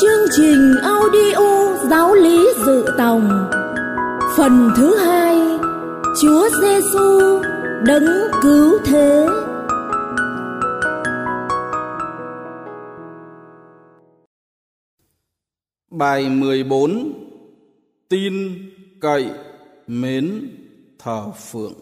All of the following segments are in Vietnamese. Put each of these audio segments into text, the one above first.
Chương trình audio giáo lý dự tòng. Phần thứ hai Chúa Giêsu đấng cứu thế. Bài 14 Tin, cậy, mến, thờ phượng.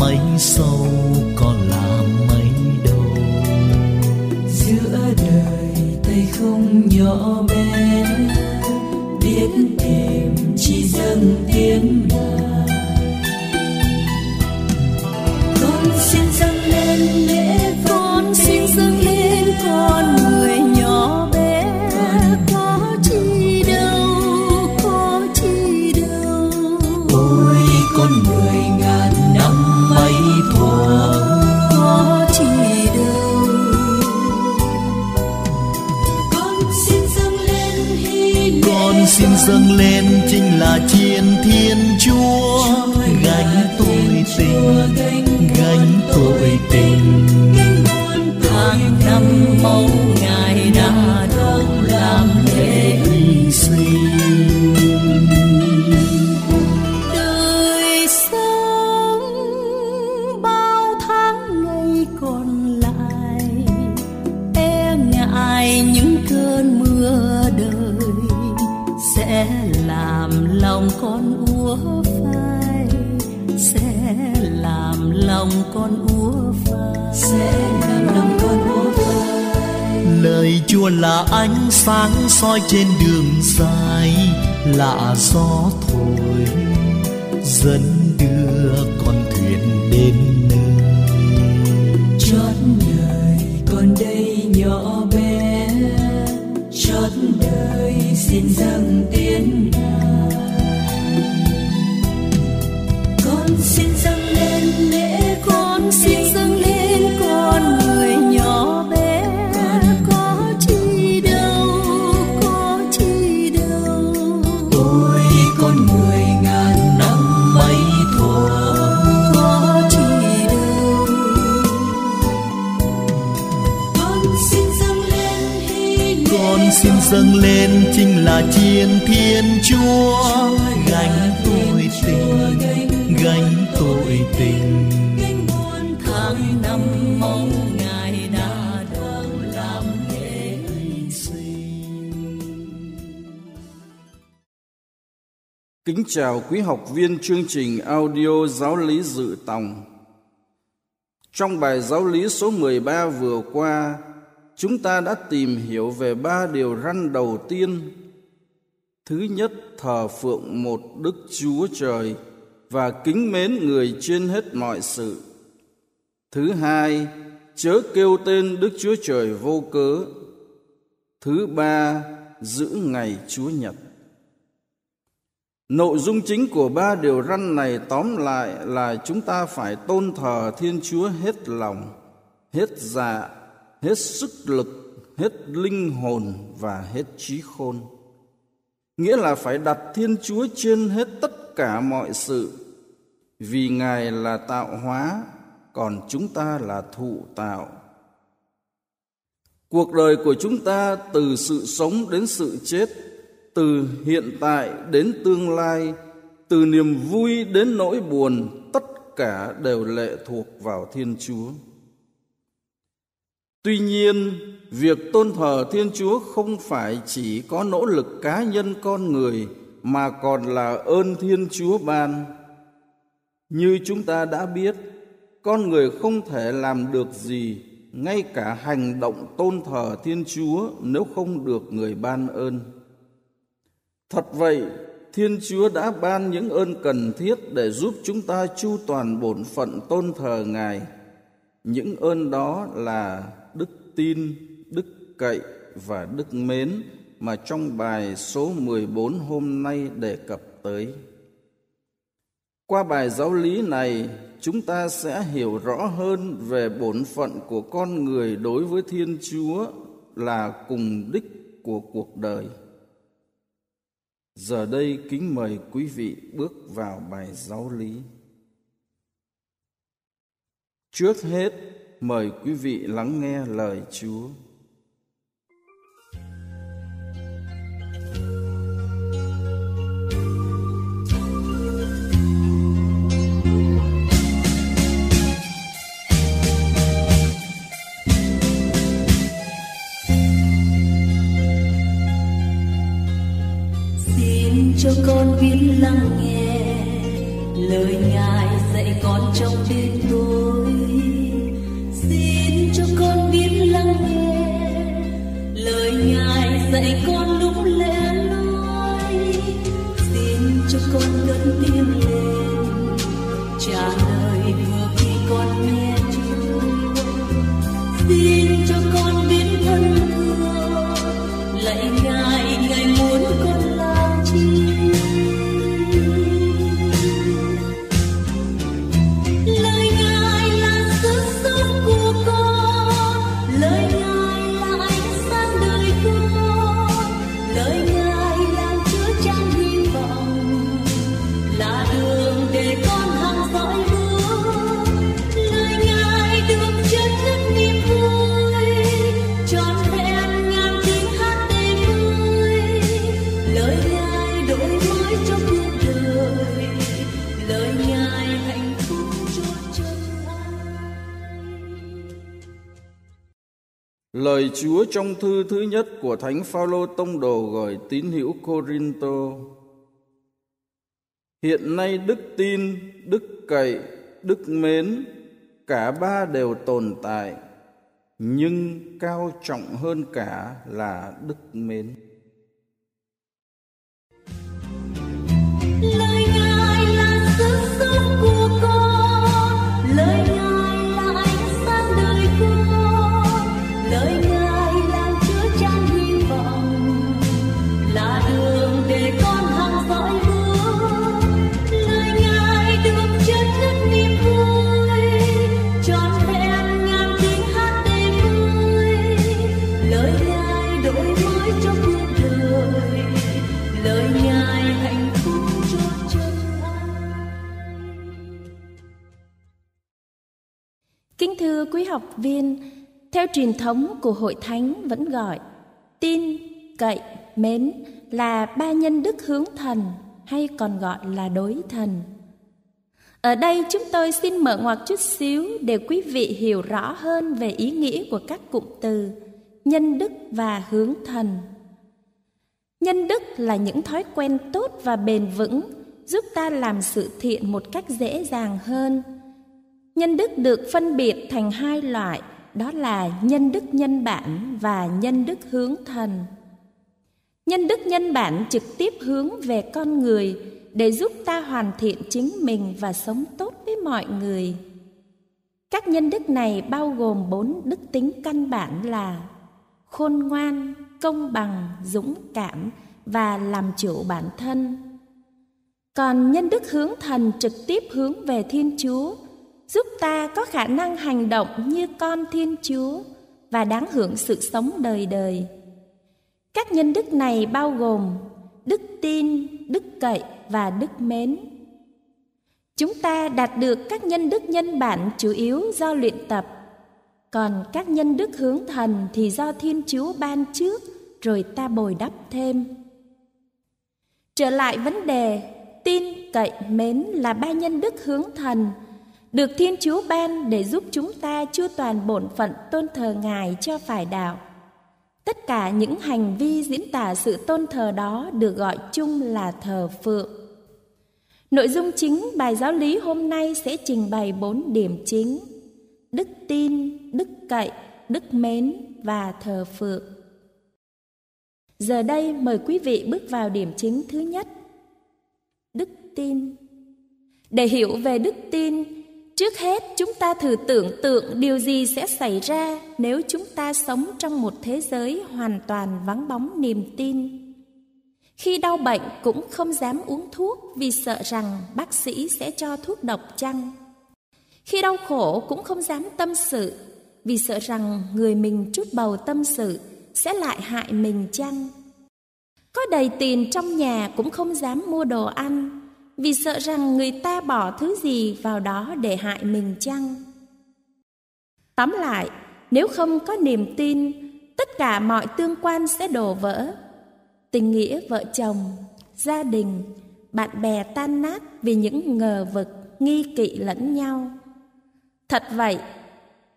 Mấy sâu còn là mấy đầu. Giữa đời tay không nhỏ bé, biết tìm chỉ dâng tiếng đàn con xin dâng lên lễ con xin dâng lên con dâng lên chính là chiên thiên Chúa. Gánh tội tình, gánh tội tình. Tháng năm mong là gió thổi, dẫn đưa con thuyền đến nơi. Chót đời con đây nhỏ bé, chót đời xin dâng tiếng ngài con xin dâng dâng lên chính là chiên thiên Chúa gánh tội tình gánh tội tình muôn tháng năm mong ngài đã đâu làm lễ Kính chào quý học viên chương trình audio giáo lý dự tòng. Trong bài giáo lý số 13 vừa qua, chúng ta đã tìm hiểu về ba điều răn đầu tiên. Thứ nhất, thờ phượng một Đức Chúa Trời và kính mến người trên hết mọi sự. Thứ hai, chớ kêu tên Đức Chúa Trời vô cớ. Thứ ba, giữ ngày Chúa Nhật. Nội dung chính của ba điều răn này tóm lại là chúng ta phải tôn thờ Thiên Chúa hết lòng, hết dạ, hết sức lực, hết linh hồn và hết trí khôn. Nghĩa là phải đặt Thiên Chúa trên hết tất cả mọi sự, vì Ngài là tạo hóa, còn chúng ta là thụ tạo. Cuộc đời của chúng ta từ sự sống đến sự chết từ hiện tại đến tương lai từ niềm vui đến nỗi buồn tất cả đều lệ thuộc vào thiên chúa tuy nhiên, việc tôn thờ thiên chúa không phải chỉ có nỗ lực cá nhân con người mà còn là ơn thiên chúa ban. Như chúng ta đã biết, con người không thể làm được gì ngay cả hành động tôn thờ thiên chúa nếu không được người ban ơn. Thật vậy, thiên chúa đã ban những ơn cần thiết để giúp chúng ta chu toàn bổn phận tôn thờ ngài. Những ơn đó là tin đức cậy và đức mến mà trong bài số 14 hôm nay đề cập tới. Qua bài giáo lý này, chúng ta sẽ hiểu rõ hơn về bổn phận của con người đối với Thiên Chúa là cùng đích của cuộc đời. Giờ đây kính mời quý vị bước vào bài giáo lý. Trước hết, mời quý vị lắng nghe lời Chúa. Lời Chúa trong thư thứ nhất của Thánh Phaolô tông đồ gửi tín hữu Corinto. Hiện nay đức tin, đức cậy, đức mến cả ba đều tồn tại, nhưng cao trọng hơn cả là đức mến. Thưa quý học viên, theo truyền thống của hội thánh vẫn gọi tin, cậy, mến là ba nhân đức hướng thần hay còn gọi là đối thần. Ở đây chúng tôi xin mở ngoặc chút xíu để quý vị hiểu rõ hơn về ý nghĩa của các cụm từ nhân đức và hướng thần. Nhân đức là những thói quen tốt và bền vững giúp ta làm sự thiện một cách dễ dàng hơn. Nhân đức được phân biệt thành hai loại, đó là nhân đức nhân bản và nhân đức hướng thần. Nhân đức nhân bản trực tiếp hướng về con người để giúp ta hoàn thiện chính mình và sống tốt với mọi người. Các nhân đức này bao gồm bốn đức tính căn bản là khôn ngoan, công bằng, dũng cảm và làm chủ bản thân. Còn nhân đức hướng thần trực tiếp hướng về Thiên Chúa, giúp ta có khả năng hành động như con Thiên Chúa và đáng hưởng sự sống đời đời. Các nhân đức này bao gồm đức tin, đức cậy và đức mến. Chúng ta đạt được các nhân đức nhân bản chủ yếu do luyện tập, còn các nhân đức hướng thần thì do Thiên Chúa ban trước rồi ta bồi đắp thêm. Trở lại vấn đề, tin, cậy, mến là ba nhân đức hướng thần, được Thiên Chúa ban để giúp chúng ta chu toàn bổn phận tôn thờ Ngài cho phải đạo. Tất cả những hành vi diễn tả sự tôn thờ đó được gọi chung là thờ phượng. Nội dung chính bài giáo lý hôm nay sẽ trình bày bốn điểm chính: đức tin, đức cậy, đức mến và thờ phượng. Giờ đây mời quý vị bước vào điểm chính thứ nhất. Đức tin. Để hiểu về đức tin, trước hết, chúng ta thử tưởng tượng điều gì sẽ xảy ra nếu chúng ta sống trong một thế giới hoàn toàn vắng bóng niềm tin. Khi đau bệnh cũng không dám uống thuốc vì sợ rằng bác sĩ sẽ cho thuốc độc chăng. Khi đau khổ cũng không dám tâm sự vì sợ rằng người mình chút bầu tâm sự sẽ lại hại mình chăng? Có đầy tiền trong nhà cũng không dám mua đồ ăn vì sợ rằng người ta bỏ thứ gì vào đó để hại mình chăng? Tóm lại, nếu không có niềm tin, tất cả mọi tương quan sẽ đổ vỡ. Tình nghĩa vợ chồng, gia đình, bạn bè tan nát vì những ngờ vực, nghi kỵ lẫn nhau. Thật vậy,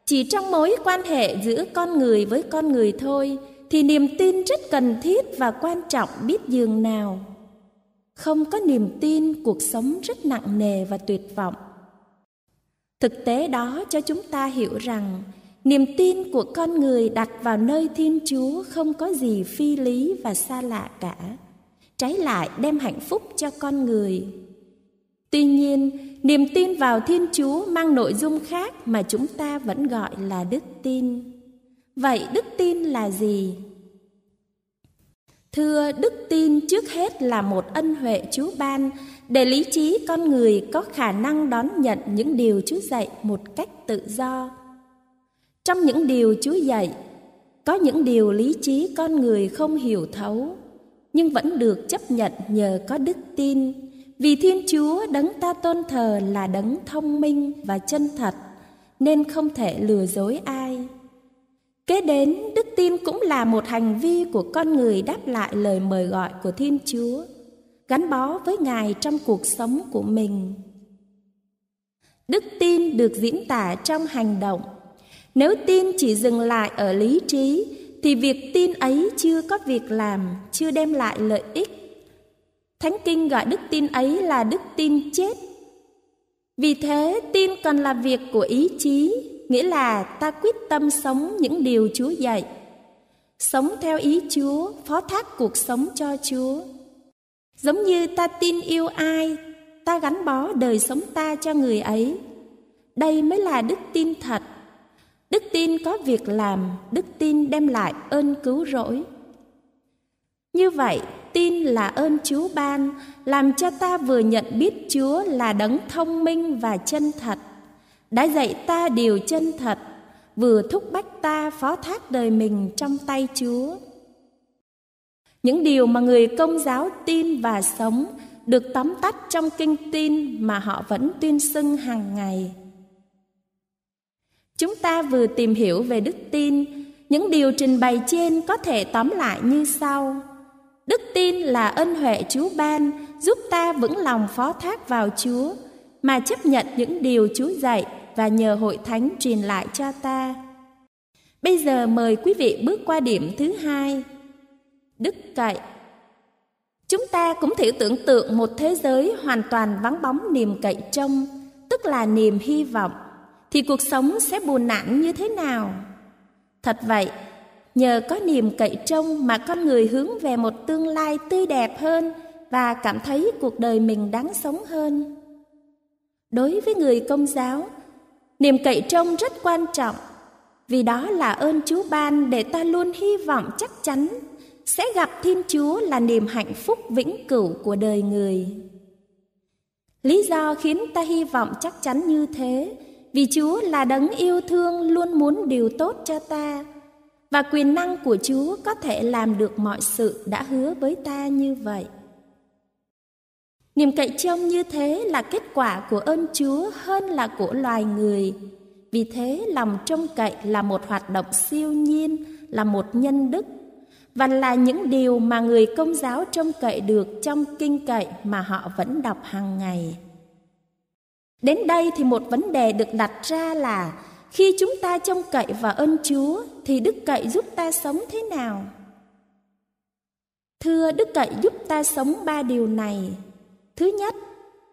chỉ trong mối quan hệ giữa con người với con người thôi thì niềm tin rất cần thiết và quan trọng biết dường nào. Không có niềm tin, cuộc sống rất nặng nề và tuyệt vọng. Thực tế đó cho chúng ta hiểu rằng niềm tin của con người đặt vào nơi Thiên Chúa không có gì phi lý và xa lạ cả. Trái lại đem hạnh phúc cho con người. Tuy nhiên, niềm tin vào Thiên Chúa mang nội dung khác mà chúng ta vẫn gọi là đức tin. Vậy đức tin là gì? Thưa, đức tin trước hết là một ân huệ Chúa ban để lý trí con người có khả năng đón nhận những điều Chúa dạy một cách tự do. Trong những điều Chúa dạy, có những điều lý trí con người không hiểu thấu, nhưng vẫn được chấp nhận nhờ có đức tin, vì Thiên Chúa đấng ta tôn thờ là đấng thông minh và chân thật, nên không thể lừa dối ai. Kế đến, đức tin cũng là một hành vi của con người đáp lại lời mời gọi của Thiên Chúa, gắn bó với Ngài trong cuộc sống của mình. Đức tin được diễn tả trong hành động. Nếu tin chỉ dừng lại ở lý trí, thì việc tin ấy chưa có việc làm, chưa đem lại lợi ích. Thánh Kinh gọi đức tin ấy là đức tin chết. Vì thế, tin còn là việc của ý chí, nghĩa là ta quyết tâm sống những điều Chúa dạy. Sống theo ý Chúa, phó thác cuộc sống cho Chúa. Giống như ta tin yêu ai, ta gắn bó đời sống ta cho người ấy. Đây mới là đức tin thật. Đức tin có việc làm, đức tin đem lại ơn cứu rỗi. Như vậy, tin là ơn Chúa ban, làm cho ta vừa nhận biết Chúa là đấng thông minh và chân thật đã dạy ta điều chân thật, vừa thúc bách ta phó thác đời mình trong tay Chúa. Những điều mà người công giáo tin và sống được tóm tắt trong kinh tin mà họ vẫn tuyên xưng hàng ngày. Chúng ta vừa tìm hiểu về đức tin, những điều trình bày trên có thể tóm lại như sau. Đức tin là ân huệ Chúa ban, giúp ta vững lòng phó thác vào Chúa mà chấp nhận những điều Chúa dạy và nhờ hội thánh truyền lại cho ta. Bây giờ mời quý vị bước qua điểm thứ hai. Đức cậy. Chúng ta cũng thử tưởng tượng một thế giới hoàn toàn vắng bóng niềm cậy trông, tức là niềm hy vọng, thì cuộc sống sẽ buồn nản như thế nào? Thật vậy, nhờ có niềm cậy trông mà con người hướng về một tương lai tươi đẹp hơn và cảm thấy cuộc đời mình đáng sống hơn. Đối với người công giáo, niềm cậy trông rất quan trọng vì đó là ơn Chúa ban để ta luôn hy vọng chắc chắn sẽ gặp Thiên Chúa là niềm hạnh phúc vĩnh cửu của đời người. Lý do khiến ta hy vọng chắc chắn như thế, vì Chúa là đấng yêu thương luôn muốn điều tốt cho ta, và quyền năng của Chúa có thể làm được mọi sự đã hứa với ta như vậy. Niềm cậy trông như thế là kết quả của ơn Chúa hơn là của loài người. Vì thế lòng trông cậy là một hoạt động siêu nhiên, là một nhân đức và là những điều mà người công giáo trông cậy được trong kinh cậy mà họ vẫn đọc hàng ngày. Đến đây thì một vấn đề được đặt ra là khi chúng ta trông cậy vào ơn Chúa thì đức cậy giúp ta sống thế nào? Thưa đức cậy giúp ta sống ba điều này. Thứ nhất,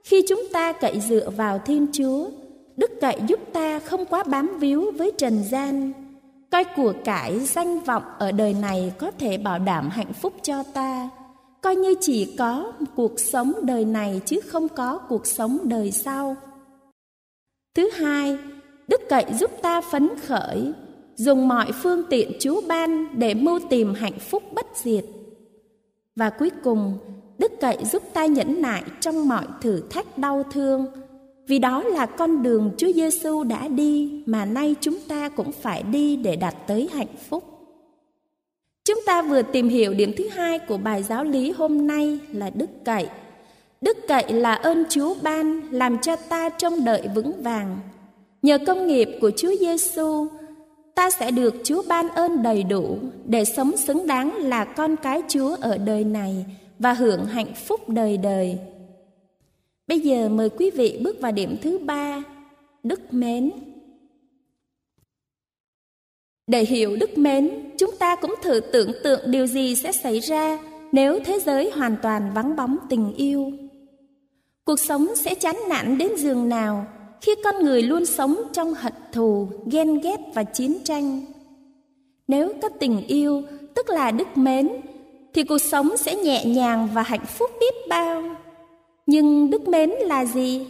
khi chúng ta cậy dựa vào Thiên Chúa, đức cậy giúp ta không quá bám víu với trần gian, coi của cải danh vọng ở đời này có thể bảo đảm hạnh phúc cho ta, coi như chỉ có cuộc sống đời này chứ không có cuộc sống đời sau. Thứ hai, đức cậy giúp ta phấn khởi, dùng mọi phương tiện Chúa ban để mưu tìm hạnh phúc bất diệt. Và cuối cùng, đức cậy giúp ta nhẫn nại trong mọi thử thách đau thương, vì đó là con đường Chúa Giêsu đã đi mà nay chúng ta cũng phải đi để đạt tới hạnh phúc. Chúng ta vừa tìm hiểu điểm thứ hai của bài giáo lý hôm nay là đức cậy. Đức cậy là ơn Chúa ban làm cho ta trông đợi vững vàng. Nhờ công nghiệp của Chúa Giêsu, ta sẽ được Chúa ban ơn đầy đủ để sống xứng đáng là con cái Chúa ở đời này và hưởng hạnh phúc đời đời. Bây giờ mời quý vị bước vào điểm thứ ba, đức mến. Để hiểu đức mến, chúng ta cũng thử tưởng tượng điều gì sẽ xảy ra nếu thế giới hoàn toàn vắng bóng tình yêu. Cuộc sống sẽ chán nản đến giường nào khi con người luôn sống trong hận thù, ghen ghét và chiến tranh. Nếu có tình yêu, tức là đức mến, thì cuộc sống sẽ nhẹ nhàng và hạnh phúc biết bao. Nhưng đức mến là gì?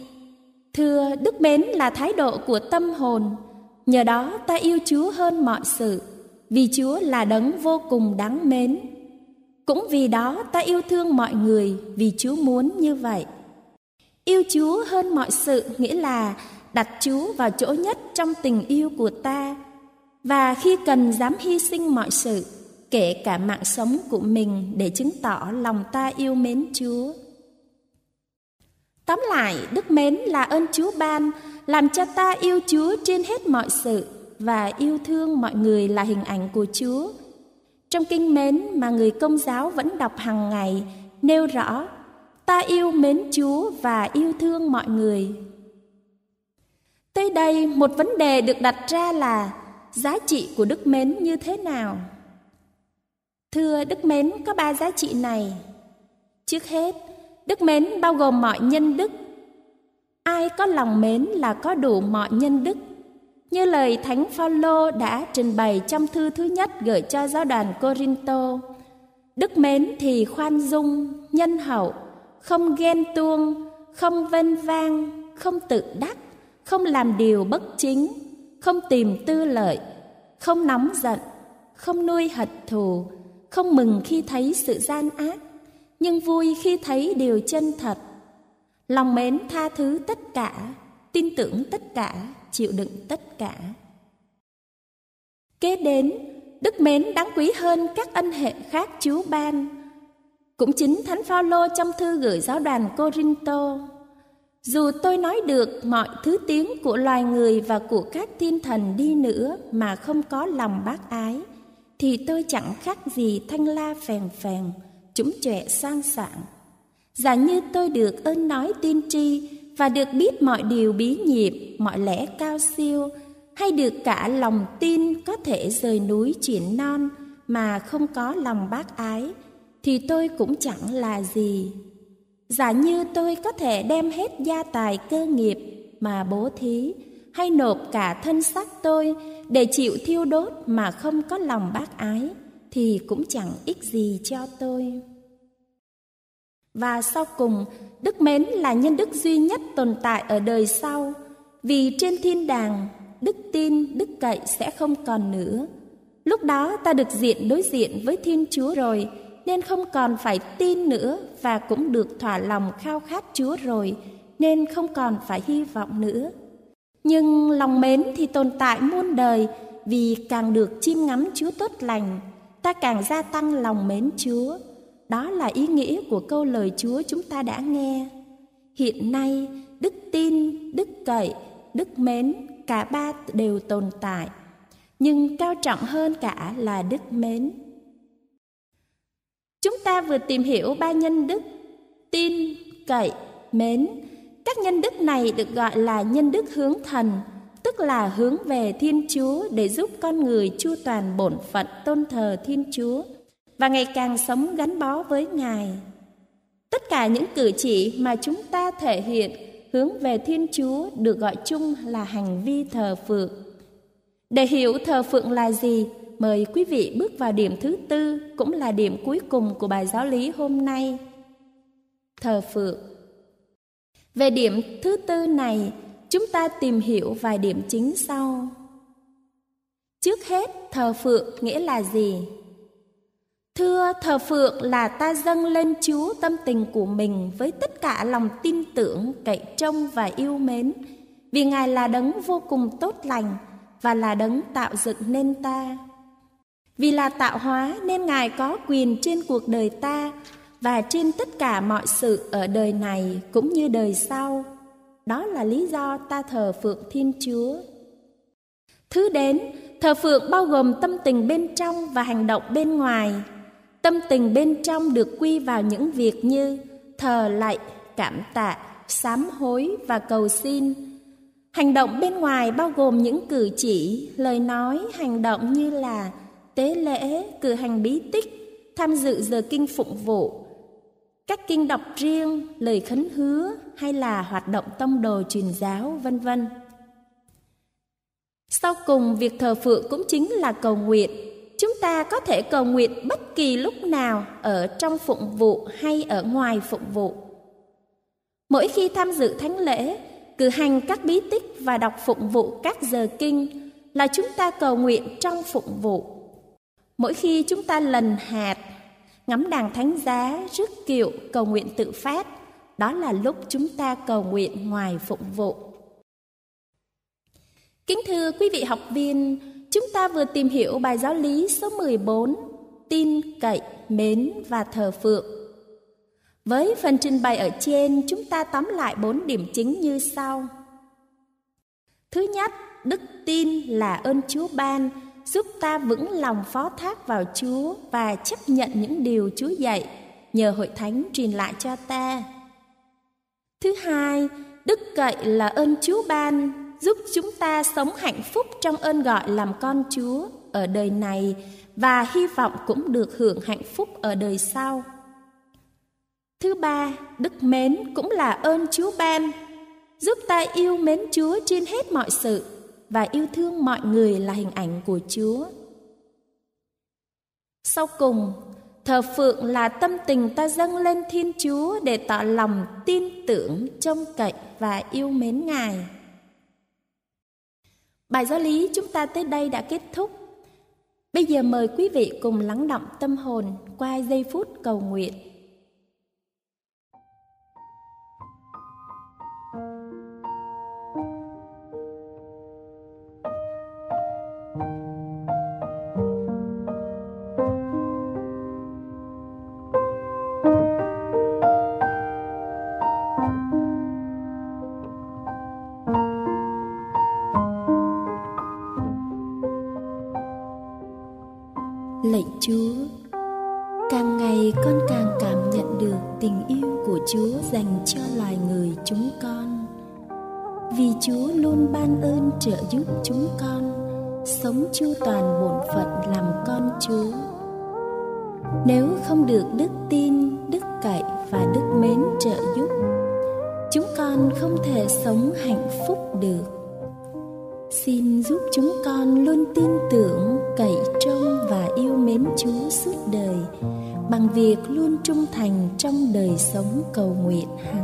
Thưa, đức mến là thái độ của tâm hồn. Nhờ đó ta yêu Chúa hơn mọi sự, vì Chúa là đấng vô cùng đáng mến. Cũng vì đó ta yêu thương mọi người vì Chúa muốn như vậy. Yêu Chúa hơn mọi sự nghĩa là đặt Chúa vào chỗ nhất trong tình yêu của ta và khi cần dám hy sinh mọi sự, kể cả mạng sống của mình để chứng tỏ lòng ta yêu mến Chúa. Tóm lại, đức mến là ơn Chúa ban, làm cho ta yêu Chúa trên hết mọi sự và yêu thương mọi người là hình ảnh của Chúa. Trong kinh mến mà người công giáo vẫn đọc hàng ngày, nêu rõ ta yêu mến Chúa và yêu thương mọi người. Tới đây, một vấn đề được đặt ra là giá trị của đức mến như thế nào? Thưa, đức mến có ba giá trị này. Trước hết, Đức mến bao gồm mọi nhân đức. Ai có lòng mến là có đủ mọi nhân đức. Như lời Thánh Phaolô đã trình bày trong thư thứ nhất gửi cho giáo đoàn Corinto. Đức mến thì khoan dung, nhân hậu, không ghen tuông, không vênh vang, không tự đắc, không làm điều bất chính, không tìm tư lợi, không nóng giận, không nuôi hận thù, không mừng khi thấy sự gian ác, nhưng vui khi thấy điều chân thật. Lòng mến tha thứ tất cả, tin tưởng tất cả, chịu đựng tất cả. Kế đến, đức mến đáng quý hơn các ân hệ khác Chúa ban. Cũng chính Thánh Phaolô trong thư gửi giáo đoàn Corinto. Dù tôi nói được mọi thứ tiếng của loài người và của các thiên thần đi nữa mà không có lòng bác ái, thì tôi chẳng khác gì thanh la phèn phèn, chúng chọe sang sảng. Giả như tôi được ơn nói tiên tri và được biết mọi điều bí nhiệm, mọi lẽ cao siêu, hay được cả lòng tin có thể rời núi chuyển non mà không có lòng bác ái, thì tôi cũng chẳng là gì. Giả như tôi có thể đem hết gia tài cơ nghiệp mà bố thí, hay nộp cả thân xác tôi để chịu thiêu đốt mà không có lòng bác ái, thì cũng chẳng ích gì cho tôi. Và sau cùng, đức mến là nhân đức duy nhất tồn tại ở đời sau, vì trên thiên đàng, đức tin, đức cậy sẽ không còn nữa. Lúc đó ta được diện đối diện với Thiên Chúa rồi, nên không còn phải tin nữa và cũng được thỏa lòng khao khát Chúa rồi, nên không còn phải hy vọng nữa. Nhưng lòng mến thì tồn tại muôn đời, vì càng được chiêm ngắm Chúa tốt lành, ta càng gia tăng lòng mến Chúa. Đó là ý nghĩa của câu lời Chúa chúng ta đã nghe. hiện nay đức tin đức cậy đức mến cả ba đều tồn tại nhưng cao trọng hơn cả là đức mến chúng ta vừa tìm hiểu ba nhân đức tin cậy mến các nhân đức này được gọi là nhân đức hướng thần, tức là hướng về thiên chúa để giúp con người chu toàn bổn phận tôn thờ thiên chúa và ngày càng sống gắn bó với ngài. Tất cả những cử chỉ mà chúng ta thể hiện hướng về thiên chúa được gọi chung là hành vi thờ phượng. Để hiểu thờ phượng là gì, mời quý vị bước vào điểm thứ tư cũng là điểm cuối cùng của bài giáo lý hôm nay. Thờ phượng về điểm thứ tư này, chúng ta tìm hiểu vài điểm chính sau. Trước hết, thờ phượng nghĩa là gì? Thưa, thờ phượng là ta dâng lên chúa tâm tình của mình với tất cả lòng tin tưởng, cậy trông và yêu mến. Vì ngài là đấng vô cùng tốt lành và là đấng tạo dựng nên ta. Vì là tạo hóa nên ngài có quyền trên cuộc đời ta và trên tất cả mọi sự ở đời này cũng như đời sau. Đó là lý do ta thờ phượng thiên chúa. Thứ đến, thờ phượng bao gồm tâm tình bên trong và hành động bên ngoài. Tâm tình bên trong được quy vào những việc như thờ lạy, cảm tạ, sám hối và cầu xin. Hành động bên ngoài bao gồm những cử chỉ, lời nói, hành động như là tế lễ, cử hành bí tích, tham dự giờ kinh phụng vụ các kinh đọc riêng, lời khấn hứa hay là hoạt động tông đồ truyền giáo vân vân. Sau cùng việc thờ phượng cũng chính là cầu nguyện. Chúng ta có thể cầu nguyện bất kỳ lúc nào ở trong phụng vụ hay ở ngoài phụng vụ. Mỗi khi tham dự thánh lễ, cử hành các bí tích và đọc phụng vụ các giờ kinh là chúng ta cầu nguyện trong phụng vụ. Mỗi khi chúng ta lần hạt ngắm đàn thánh giá, rước kiệu, cầu nguyện tự phát. Đó là lúc chúng ta cầu nguyện ngoài phụng vụ. Kính thưa quý vị học viên, chúng ta vừa tìm hiểu bài giáo lý số 14, tin, cậy, mến và thờ phượng. Với phần trình bày ở trên, chúng ta tóm lại bốn điểm chính như sau. Thứ nhất, đức tin là ơn Chúa ban giúp ta vững lòng phó thác vào Chúa và chấp nhận những điều Chúa dạy nhờ hội thánh truyền lại cho ta. Thứ hai, đức cậy là ơn Chúa ban giúp chúng ta sống hạnh phúc trong ơn gọi làm con Chúa ở đời này và hy vọng cũng được hưởng hạnh phúc ở đời sau. Thứ ba, đức mến cũng là ơn Chúa ban giúp ta yêu mến Chúa trên hết mọi sự và yêu thương mọi người là hình ảnh của Chúa. Sau cùng, thờ phượng là tâm tình ta dâng lên Thiên Chúa để tỏ lòng tin tưởng, trông cậy và yêu mến Ngài. Bài giáo lý chúng ta tới đây đã kết thúc. Bây giờ mời quý vị cùng lắng động tâm hồn qua giây phút cầu nguyện. Nếu không được đức tin, đức cậy và đức mến trợ giúp, chúng con không thể sống hạnh phúc được. Xin giúp chúng con luôn tin tưởng cậy trông và yêu mến chúa suốt đời bằng việc luôn trung thành trong đời sống cầu nguyện hàng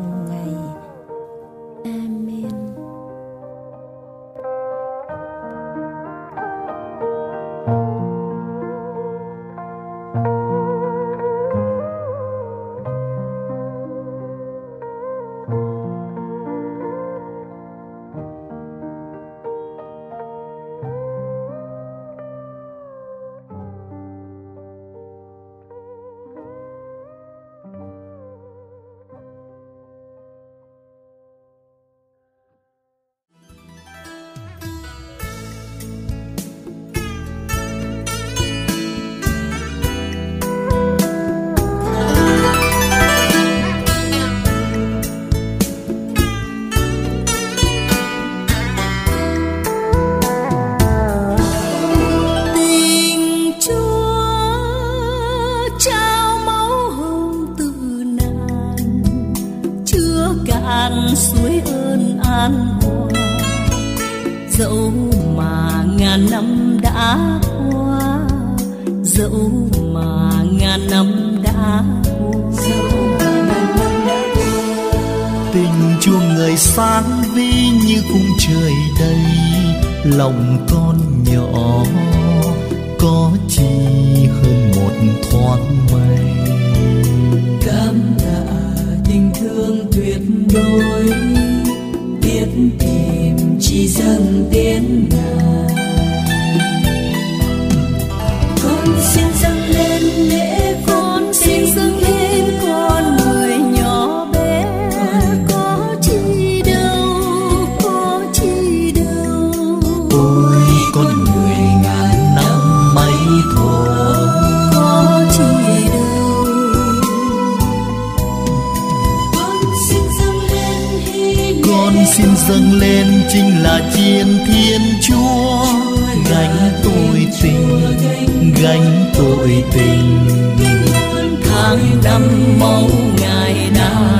hơn một thoáng mây. Cảm tạ tình thương tuyệt đối, biết tìm chỉ dâng tiến ngài dâng lên chính là chiên thiên chúa. Gánh tội tình, gánh tội tình. Tháng năm máu ngài đã